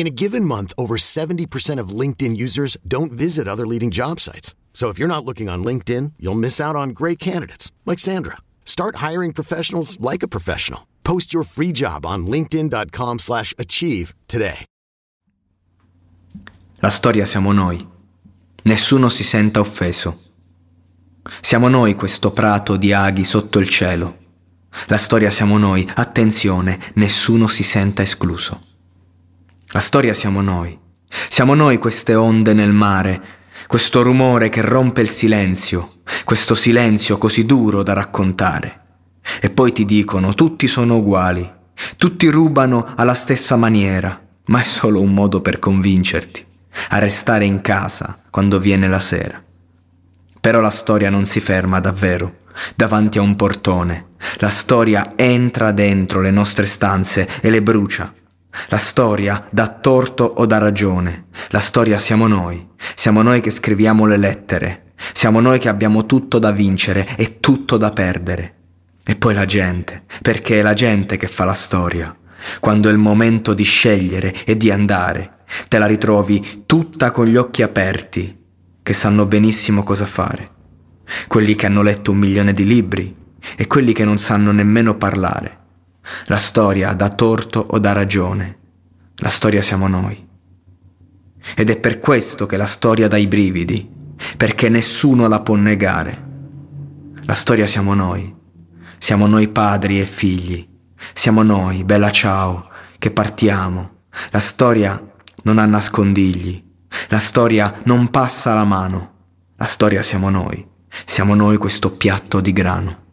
In a given month, over 70% of LinkedIn users don't visit other leading job sites. So if you're not looking on LinkedIn, you'll miss out on great candidates like Sandra. Start hiring professionals like a professional. Post your free job on linkedin.com/achieve today. La storia siamo noi. Nessuno si senta offeso. Siamo noi questo prato di aghi sotto il cielo. La storia siamo noi. Attenzione, nessuno si senta escluso. La storia siamo noi. Siamo noi queste onde nel mare, questo rumore che rompe il silenzio, questo silenzio così duro da raccontare. E poi ti dicono tutti sono uguali, tutti rubano alla stessa maniera, ma è solo un modo per convincerti a restare in casa quando viene la sera. Però la storia non si ferma davvero davanti a un portone. La storia entra dentro le nostre stanze e le brucia. La storia dà torto o dà ragione. La storia siamo noi. Siamo noi che scriviamo le lettere. Siamo noi che abbiamo tutto da vincere e tutto da perdere. E poi la gente, perché è la gente che fa la storia. Quando è il momento di scegliere e di andare, te la ritrovi tutta con gli occhi aperti, che sanno benissimo cosa fare. Quelli che hanno letto un milione di libri e quelli che non sanno nemmeno parlare. La storia dà torto o dà ragione. La storia siamo noi. Ed è per questo che la storia dà i brividi, perché nessuno la può negare. La storia siamo noi. Siamo noi padri e figli. Siamo noi, bella ciao, che partiamo. La storia non ha nascondigli. La storia non passa la mano. La storia siamo noi. Siamo noi questo piatto di grano.